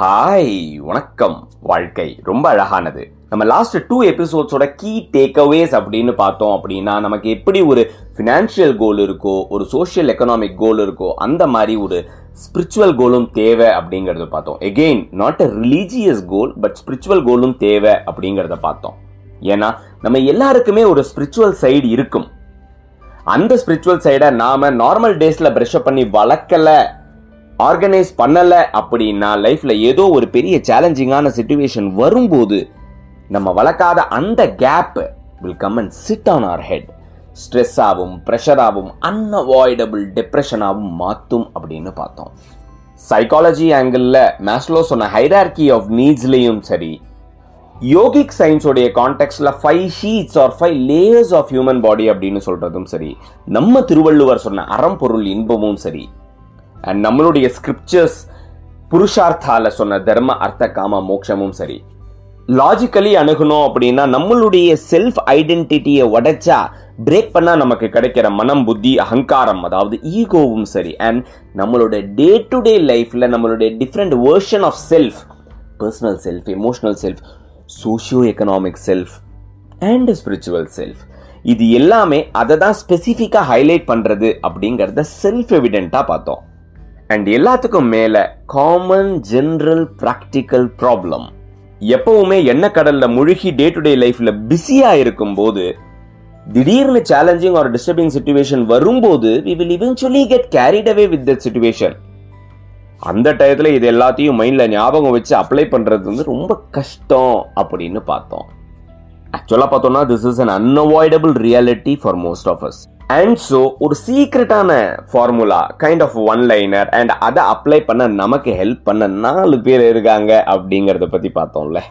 Hi வணக்கம். வாழ்க்கை ரொம்ப அழகானது. நம்ம லாஸ்ட் டூ எபிசோட்ஸோட கீ டேக்அவேஸ் அப்படின்னு பார்த்தோம் அப்படின்னா நமக்கு எப்படி ஒரு ஃபினான்ஷியல் கோல் இருக்கோ ஒரு சோஷியல் எக்கனாமிக் கோல் இருக்கோ அந்த மாதிரி ஒரு ஸ்பிரிச்சுவல் கோலும் தேவை அப்படிங்கிறத பார்த்தோம். Again not a religious goal but spiritual கோலும் தேவை அப்படிங்கிறத பார்த்தோம். ஏன்னா நம்ம எல்லாருக்குமே ஒரு ஸ்பிரிச்சுவல் சைடு இருக்கும். அந்த ஸ்பிரிச்சுவல் சைடை நாம நார்மல் டேஸ்ல பிரஷ் பண்ணி வளர்க்கல ஆர்கனைஸ் பண்ணல அப்படின்னா லைஃப்ல ஏதோ ஒரு பெரிய சேலஞ்சிங்கான சுச்சுவேஷன் வரும்போது நம்ம வளர்க்காத அந்த gap will come and sit on our head stress ஆகும் ப்ரெஷர் ஆகும் அன்அவாய்டபிள் டிப்ரெஷனாகவும் மாற்றும் அப்படின்னு பார்த்தோம். சைக்காலஜி ஆங்கிளில் மேஸ்லோ சொன்ன ஹைரார்கி ஆஃப் நீட்ஸ்லேயும் சரி யோகிக் சயின்ஸோடைய கான்டெக்ட்ல five sheaths or five layers of human body அப்படின்னு சொல்றதும் சரி நம்ம திருவள்ளுவர் சொன்ன அறம்பொருள் இன்பமும் சரி. அண்ட் நம்மளுடைய ஸ்கிரிப்சர்ஸ் புருஷார்த்தால சொன்ன தர்ம அர்த்த காம மோட்சமும் சரி. லாஜிக்கலி அணுகணும் அப்படின்னா நம்மளுடைய செல்ஃப் ஐடென்டிட்டியை உடைச்சா பிரேக் பண்ணால் நமக்கு கிடைக்கிற மனம் புத்தி அகங்காரம் அதாவது ஈகோவும் சரி. அண்ட் நம்மளோட டே டு டே லைஃப்பில் நம்மளுடைய different version of self personal self emotional self socio economic self and spiritual self இது எல்லாமே அதை தான் ஸ்பெசிஃபிக்காக ஹைலைட் பண்ணுறது அப்படிங்கிறத செல்ஃப் எவிடெண்ட்டாக பார்த்தோம். அண்ட் எல்லாத்துக்கும் மேலே காமன் ஜென்ரல் ப்ராக்டிக்கல் ப்ராப்ளம் எப்பவுமே எண்ணெய் கடலில் முழுகி டே டு டே லைஃப்பில் பிஸியாக இருக்கும்போது திடீர்னு சேலஞ்சிங் ஒரு டிஸ்டர்பிங் சுச்சுவேஷன் வரும்போது we will eventually get carried away with that situation அந்த டயத்தில் இது எல்லாத்தையும் மைண்டில் ஞாபகம் வச்சு அப்ளை பண்ணுறது வந்து ரொம்ப கஷ்டம் அப்படின்னு பார்த்தோம். ஆக்சுவலாக பார்த்தோம்னா this is an unavoidable reality for most of us and so ஒரு சீக்ரெட்டான formula kind of one liner and அதை அப்ளை பண்ண நமக்கு ஹெல்ப் பண்ண நாலு பேர் இருக்காங்க அப்படிங்கிறத பற்றி பார்த்தோம்ல.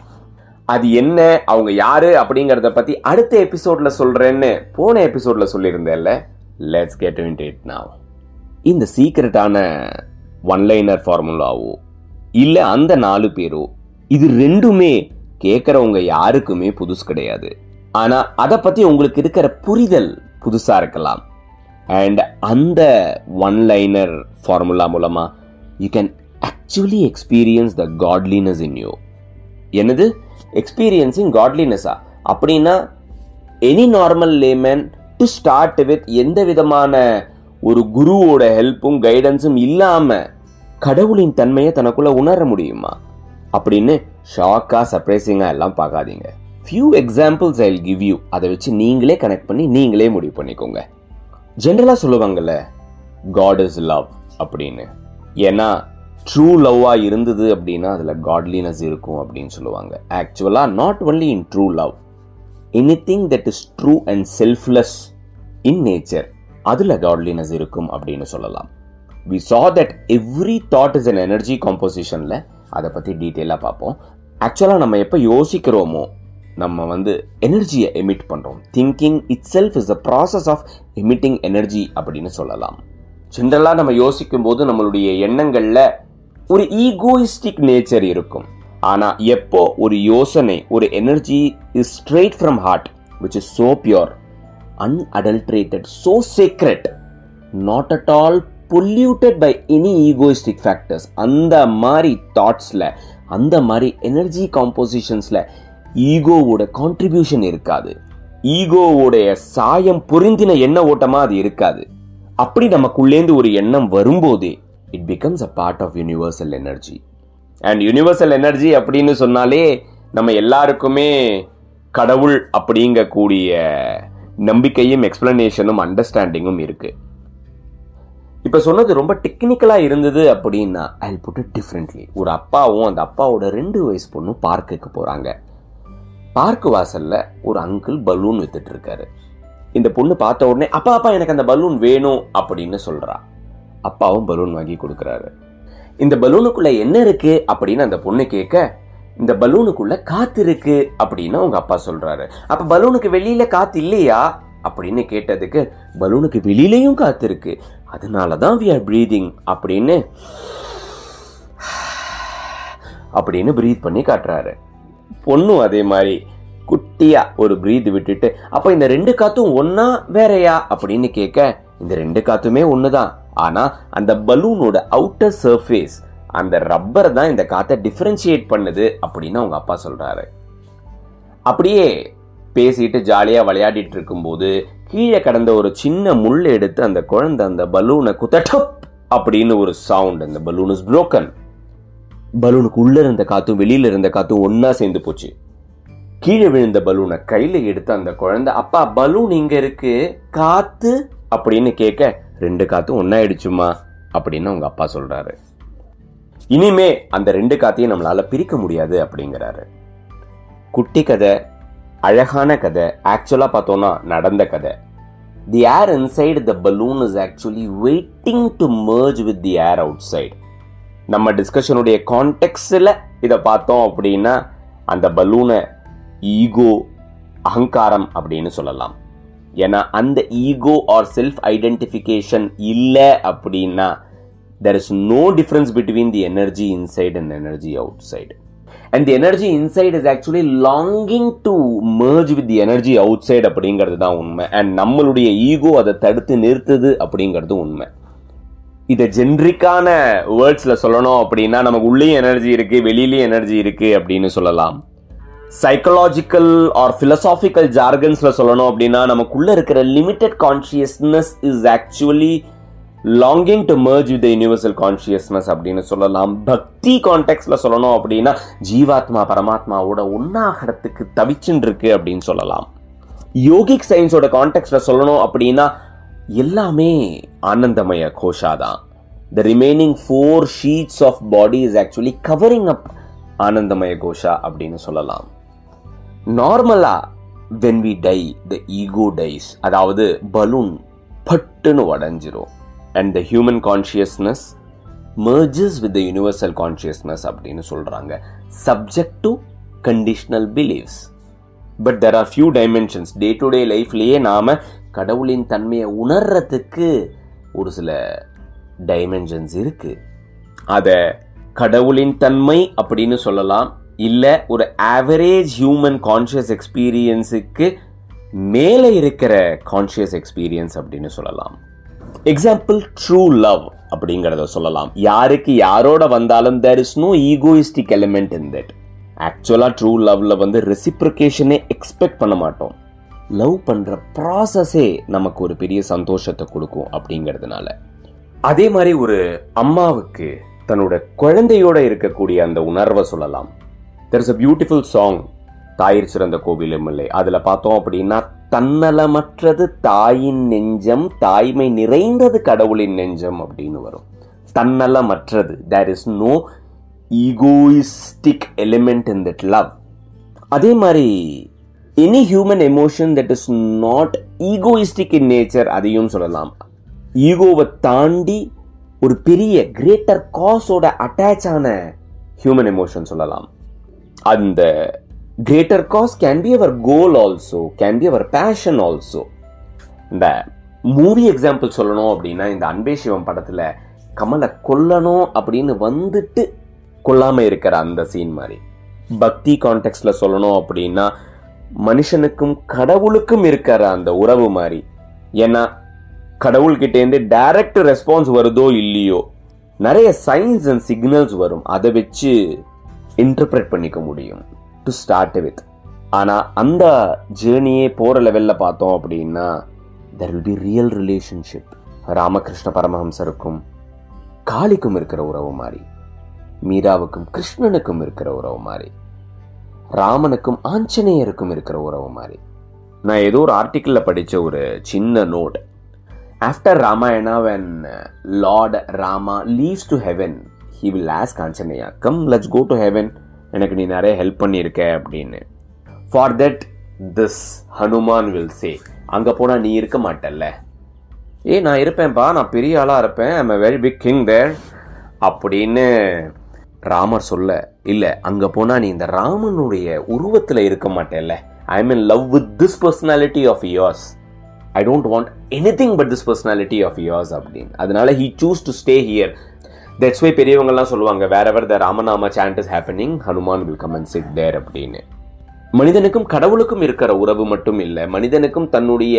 அது என்ன அவங்க யாரு அப்படிங்கிறத பற்றி அடுத்த எபிசோடில் சொல்கிறேன்னு போன எபிசோடில் சொல்லியிருந்தேன்ல. Let's get into it now இந்த சீக்ரெட்டான ஒன்லைனர் ஃபார்முலாவோ இல்லை அந்த நாலு பேரோ? இது ரெண்டுமே கேட்குறவங்க யாருக்குமே புதுசு கிடையாது. ஆனால் அதை பற்றி உங்களுக்கு இருக்கிற புரிதல் புதுசாக இருக்கலாம். அண்ட் அந்த ஒன் லைனர் ஃபார்முலா மூலமாக you can actually experience the godliness in you என்னது எக்ஸ்பீரியன்ஸிங் காட்லினஸா அப்படின்னா any normal layman to start with எந்த விதமான ஒரு குருவோட ஹெல்ப்பும் கைடன்ஸும் இல்லாமல் கடவுளின் தன்மையை தனக்குள்ள உணர முடியுமா? அப்படின்னு ஷாக்கா சர்ப்ரைசிங்கா எல்லாம் பார்க்காதீங்க. Few examples I give you அதை வச்சு நீங்களே கனெக்ட் பண்ணி நீங்களே முடிவு பண்ணிக்கோங்க. ஜென்ரலாக சொல்லுவாங்கல்ல காட் இஸ் லவ் அப்படின்னு. ஏன்னா ட்ரூ லவ்வாக இருந்தது அப்படின்னா அதில் காட்லினஸ் இருக்கும் அப்படின்னு சொல்லுவாங்க. ஆக்சுவலாக not only in true love anything that is true and selfless in nature அதில் காட்லினஸ் இருக்கும் அப்படின்னு சொல்லலாம். We saw that every thought is an energy காம்போசிஷனில் அதை பற்றி டீட்டெயிலாக பார்ப்போம் ஆக்சுவலாக நம்ம எப்போ யோசிக்கிறோமோ நம்ம வந்து எனர்ஜியை எமிட் பண்ணுறோம் thinking itself is a process of emitting energy அப்படின்னு சொல்லலாம். ஜென்ரலாக நம்ம யோசிக்கும் போது நம்மளுடைய எண்ணங்களில் ஒரு ஈகோயிஸ்டிக் நேச்சர் இருக்கும். ஆனால் எப்போ ஒரு யோசனை ஒரு energy is straight from heart which is so pure unadulterated so secret not at all polluted by any egoistic factors அந்த மாதிரி தாட்ஸில் அந்த மாதிரி எனர்ஜி காம்போசிஷன்ஸில் ஈகோவோட கான்ட்ரிபியூஷன் இருக்காது. ஈகோவோடைய சாயம் பொருந்தின எண்ண ஓட்டமாக அது இருக்காது. அப்படி நமக்குள்ளேந்து ஒரு எண்ணம் வரும்போதே it becomes a part of universal energy and universal energy அப்படின்னு சொன்னாலே நம்ம எல்லாருக்குமே கடவுள் அப்படிங்கக்கூடிய நம்பிக்கையும் எக்ஸ்பிளனேஷனும் அண்டர்ஸ்டாண்டிங்கும் இருக்குது இப்போ சொன்னது ரொம்ப டெக்னிக்கலாக இருந்தது அப்படின்னா ஐ புட் இட் டிஃப்ரெண்ட்லி ஒரு அப்பாவும் அந்த அப்பாவோட ரெண்டு வயசு பொண்ணும் பார்க்குக்கு போகிறாங்க பார்க் வாசலில் ஒரு அங்கிள் பலூன் வித்துட்டு இருக்காரு. இந்த பொண்ணு பார்த்த உடனே அப்பா அப்பா எனக்கு அந்த பலூன் வேணும் அப்படின்னு சொல்கிறா அப்பாவும் பலூன் வாங்கி கொடுக்குறாரு. இந்த பலூனுக்குள்ளே என்ன இருக்குது அப்படின்னு அந்த பொண்ணு கேட்க இந்த பலூனுக்குள்ள காத்து இருக்கு அப்படின்னு அவங்க அப்பா சொல்றாரு. அப்ப பலூனுக்கு வெளியில காத்து இல்லையா? அப்படின்னு கேட்டதுக்கு பலூனுக்கு வெளியிலையும் காத்து இருக்கு. அதனாலதான் வி ஆர் ப்ரீதிங் அப்படின்னு அப்படின்னு பிரீத் பண்ணி காட்டுறாரு. பொண்ணும் அதே மாதிரி குட்டியாக ஒரு ப்ரீத் விட்டுட்டு அப்போ இந்த ரெண்டு காத்தும் ஒன்றா வேறயா அப்படின்னு கேட்க இந்த ரெண்டு காத்துமே தான் ஆனால் அந்த பலூனோட அவுட்டர் சர்ஃபேஸ் அந்த ரப்பர் தான் இந்த காற்றை டிஃப்ரென்ஷியேட் பண்ணுது அப்படின்னு அவங்க அப்பா சொல்கிறாரு அப்படியே பேசிட்டு ஜாலியாக விளையாடிட்டு இருக்கும்போது கீழே கடந்த ஒரு சின்ன முள் எடுத்து அந்த குழந்தை அந்த பலூனை குத்தட்டப் அப்படின்னு ஒரு சவுண்ட் அந்த பலூன் இஸ் புரோக்கன் பலூனுக்கு உள்ள இருந்த காத்தும் வெளியில இருந்த காத்தும் ஒன்னா சேர்ந்து போச்சு. கீழே விழுந்த பலூனை கையில எடுத்து அந்த குழந்தை அப்பா பலூன் இங்க இருக்கு. காத்து அப்படின்னு கேட்க ரெண்டு காத்தும் ஒன்னாயிடுச்சுமா அப்படின்னு அவங்க அப்பா சொல்றாரு. இனிமே அந்த ரெண்டு காத்தையும் நம்மளால பிரிக்க முடியாது அப்படிங்கிறாரு. குட்டி கதை அழகான கதை. ஆக்சுவலாக பார்த்தோன்னா நடந்த கதை. The air inside the balloon is actually waiting to merge with the air outside நம்ம டிஸ்கஷனுடைய கான்டெக்ட்ஸில் இதை பார்த்தோம் அப்படின்னா அந்த பலூனை ஈகோ அகங்காரம் அப்படின்னு சொல்லலாம். ஏன்னா அந்த ஈகோ ஆர் செல்ஃப் ஐடென்டிஃபிகேஷன் இல்லை அப்படின்னா there is no difference between the energy inside and energy outside and the energy inside is actually longing to merge with the energy outside அப்படிங்கிறது தான் உண்மை. அண்ட் நம்மளுடைய ஈகோ அதை தடுத்து நிறுத்துது அப்படிங்கிறது உண்மை. இதை ஜென்ரிக்கான வேர்ட்ஸில் சொல்லணும் அப்படின்னா நமக்கு உள்ளேயும் எனர்ஜி இருக்குது வெளியிலயும் எனர்ஜி இருக்குது அப்படின்னு சொல்லலாம். சைக்கலாஜிக்கல் ஆர் ஃபிலசாஃபிக்கல் ஜார்கன்ஸில் சொல்லணும் அப்படின்னா நமக்குள்ளே இருக்கிற limited consciousness is actually longing to merge with universal consciousness அப்படின்னு சொல்லலாம். பக்தி கான்டெக்ட்ல சொல்லணும் அப்படின்னா ஜீவாத்மா பரமாத்மாவோட ஒன்னாகிறதுக்கு தவிச்சுன்னு இருக்கு அப்படின்னு சொல்லலாம். யோகிக் சயின்ஸோட கான்டெக்ட்ல சொல்லணும் அப்படின்னா எல்லாமே ஆனந்தமய கோஷா தான் the remaining four sheaths of body is actually covering up ஆனந்தமய கோஷா அப்படின்னு சொல்லலாம். நார்மலா when we die the ego dies அதாவது பலூன் பட்டுன்னு உடஞ்சிரும். And the human consciousness merges with the universal consciousness அப்படின்னு சொல்கிறாங்க subject to conditional beliefs but there are few dimensions day to day லைஃப்லேயே நாம் கடவுளின் தன்மையை உணர்றதுக்கு ஒரு சில டைமென்ஷன்ஸ் இருக்குது அதை கடவுளின் தன்மை அப்படின்னு சொல்லலாம். இல்லை ஒரு ஆவரேஜ் ஹியூமன் கான்ஷியஸ் எக்ஸ்பீரியன்ஸுக்கு மேலே இருக்கிற கான்ஷியஸ் எக்ஸ்பீரியன்ஸ் அப்படின்னு சொல்லலாம். எக்ஸாம்பிள் ட்ரூ லவ் அப்படிங்கிறத சொல்லலாம். யாருக்கு யாரோட வந்தாலும் there is no egoistic element in that ஆக்சுவலாக ட்ரூ லவ்ல வந்து ரெசிப்ரிகேஷனே எக்ஸ்பெக்ட் பண்ண மாட்டோம். லவ் பண்ணுற ப்ராசஸே நமக்கு ஒரு பெரிய சந்தோஷத்தை கொடுக்கும் அப்படிங்கிறதுனால. அதே மாதிரி ஒரு அம்மாவுக்கு தன்னோட குழந்தையோட இருக்கக்கூடிய அந்த உணர்வை சொல்லலாம். There is a beautiful song தாயிற் சிறந்த கோவிலும் இல்லை. அதில் பார்த்தோம் அப்படின்னா தன்னலமற்றது தாயின் நெஞ்சம் தாய்மை நிறைந்தது கடவுளின் நெஞ்சம் அப்படின்னு வரும். தன்னலமற்றது there is no egoistic element in that love அதே மாதிரி any human emotion that is not egoistic in nature அதையும் சொல்லலாம். ஈகோவை தாண்டி ஒரு பெரிய கிரேட்டர் காஸோட அட்டாச் ஆன ஹியூமன் எமோஷன் சொல்லலாம். அந்த greater cause can be our goal also can be our passion also இந்த மூவி எக்ஸாம்பிள் சொல்லணும் அப்படின்னா இந்த அன்பே சிவம் படத்தில் கமலை கொல்லணும் அப்படின்னு வந்துட்டு கொல்லாமல் இருக்கிற அந்த சீன் மாதிரி. பக்தி கான்டெக்ட்ல சொல்லணும் அப்படின்னா மனுஷனுக்கும் கடவுளுக்கும் இருக்கிற அந்த உறவு மாதிரி. ஏன்னா கடவுள்கிட்டேருந்து டைரக்ட் ரெஸ்பான்ஸ் வருதோ இல்லையோ நிறைய சைன்ஸ் அண்ட் சிக்னல்ஸ் வரும். அதை வச்சு இன்டர்பிரட் பண்ணிக்க முடியும். டு ஸ்டார்ட் வித் ஆனால் அந்த ஜேர்னியே போகிற லெவலில் பார்த்தோம் அப்படின்னா there will be real relationship Ramakrishna பரமஹம்சருக்கும் காளிக்கும் இருக்கிற உறவு மாதிரி. மீராவுக்கும் கிருஷ்ணனுக்கும் இருக்கிற உறவு மாதிரி. ராமனுக்கும் ஆஞ்சநேயருக்கும் இருக்கிற உறவு மாதிரி. நான் ஏதோ ஒரு ஆர்டிக்கிளில் படித்த ஒரு சின்ன note after Ramayana when lord Rama leaves to heaven he will ask Anjaneya come let's go to heaven எனக்கு நீ நிறைய ஹெல்ப் பண்ணியிருக்க அப்படின்னு. For that this Hanuman will say அங்கே போனால் நீ இருக்க மாட்டல்ல. ஏய் நான் இருப்பேன்ப்பா நான் பெரிய ஆளாக இருப்பேன். I'm a very big king there அப்படின்னு ராமர் சொல்ல இல்லை அங்கே போனால் நீ இந்த ராமனுடைய உருவத்தில் இருக்க மாட்டேல்ல. I am in love with this personality of yours I don't want anything but this personality of yours அப்படின்னு. அதனால he chooses to stay here that's why பெரியவங்கலாம் சொல்லுவாங்க wherever the Ramanama chant is happening Hanuman will come and sit there அப்படின்னு. மனிதனுக்கும் கடவுளுக்கும் இருக்கிற உறவு மட்டும் இல்லை மனிதனுக்கும் தன்னுடைய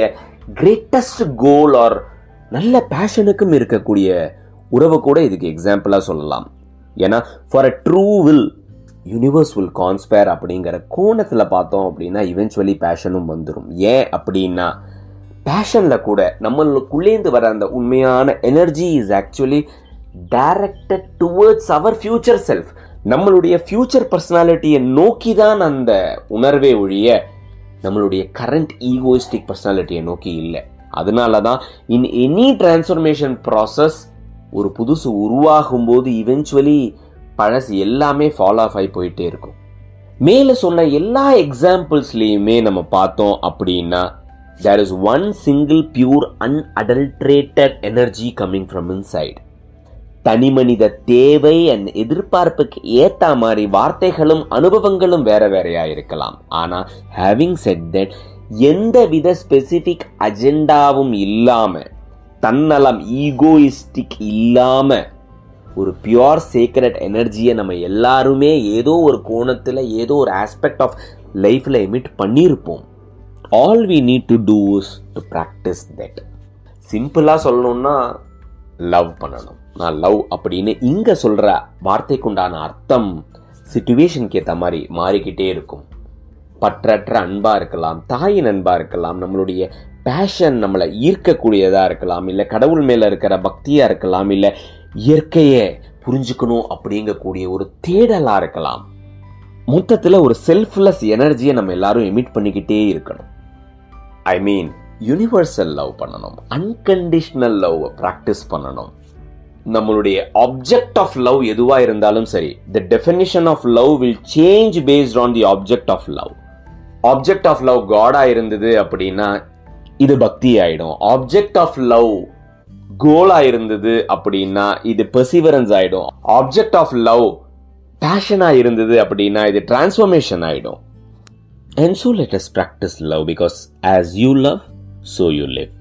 கிரேட்டஸ்ட் கோல் ஆர் நல்ல பேஷனுக்கும் இருக்கக்கூடிய உறவை கூட இதுக்கு எக்ஸாம்பிளாக சொல்லலாம். ஏன்னா for a true will universe will conspire அப்படிங்கிற கோணத்தில் பார்த்தோம் அப்படின்னா இவென்ச்சுவலி பேஷனும் வந்துடும் ஏன் அப்படின்னா பேஷனில் கூட நம்மளுக்குள்ளேந்து வர அந்த உண்மையான energy is actually directed towards our future self நம்மளுடைய ஃபியூச்சர் பர்சனாலிட்டியை நோக்கி தான் அந்த உணர்வே ஒழிய நம்மளுடைய கரண்ட் ஈகோயிஸ்டிக் பர்சனாலிட்டியை நோக்கி இல்லை. அதனால தான் இன் எனி டிரான்ஸ்ஃபர்மேஷன் ப்ராசஸ் ஒரு புதுசு உருவாகும் போது இவென்ச்சுவலி பழசு எல்லாமே ஃபாலோ ஆஃப் ஆகி போயிட்டே இருக்கும். மேலே சொன்ன எல்லா எக்ஸாம்பிள்ஸ்லேயுமே நம்ம பார்த்தோம் அப்படின்னா there is one single pure unadulterated energy coming from inside தனி மனித தேவை அண்ட் எதிர்பார்ப்புக்கு ஏத்த மாதிரி வார்த்தைகளும் அனுபவங்களும் வேற வேறையா இருக்கலாம். ஆனா ஹேவிங் செட் தட் எந்த வித ஸ்பெசிபிக் அஜெண்டாவும் இல்லாம தன்னலம் ஈகோயிஸ்டிக் இல்லாம ஒரு பியோர் சீக்ரெட் எனர்ஜியை நம்ம எல்லாருமே ஏதோ ஒரு கோணத்தில் ஏதோ ஒரு ஆஸ்பெக்ட் ஆஃப் லைஃப்பில் எமிட் பண்ணியிருப்போம் all we need to do is to practice that சிம்பிளாக சொல்லணும்னா லவ் பண்ணணும். நான் லவ் அப்படின்னு இங்கே சொல்கிற வார்த்தைக்குண்டான அர்த்தம் சுச்சுவேஷனுக்கு ஏற்ற மாதிரி மாறிக்கிட்டே இருக்கும். பற்றற்ற அன்பாக இருக்கலாம் தாயின் அன்பாக இருக்கலாம் நம்மளுடைய பேஷன் நம்மளை ஈர்க்கக்கூடியதாக இருக்கலாம் இல்லை கடவுள் மேலே இருக்கிற பக்தியாக இருக்கலாம் இல்லை இயற்கையை புரிஞ்சுக்கணும் அப்படிங்கக்கூடிய ஒரு தேடலாக இருக்கலாம். மொத்தத்தில் ஒரு செல்ஃப்லெஸ் எனர்ஜியை நம்ம எல்லாரும் எமிட் பண்ணிக்கிட்டே இருக்கணும். ஐ மீன் யூனிவர்சல் லவ் பண்ணணும். அன்கண்டிஷ்னல் லவ் ப்ராக்டிஸ் பண்ணணும். நம்மளுடைய ஆப்ஜெக்ட் ஆஃப் லவ் எதுவாக இருந்தாலும் சரி the definition of love will change based on the object of love object of love காடாக இருந்தது அப்படின்னா இது பக்தி ஆயிடும். ஆப்ஜெக்ட் ஆஃப் லவ் கோலா இருந்தது அப்படின்னா இது பெர்சிவரன்ஸ் ஆயிடும். ஆப்ஜெக்ட் ஆஃப் லவ் பேஷனா இருந்தது அப்படின்னா இது டிரான்ஸ்ஃபர்மேஷன் ஆயிடும். And so let us practice love because as you love so you live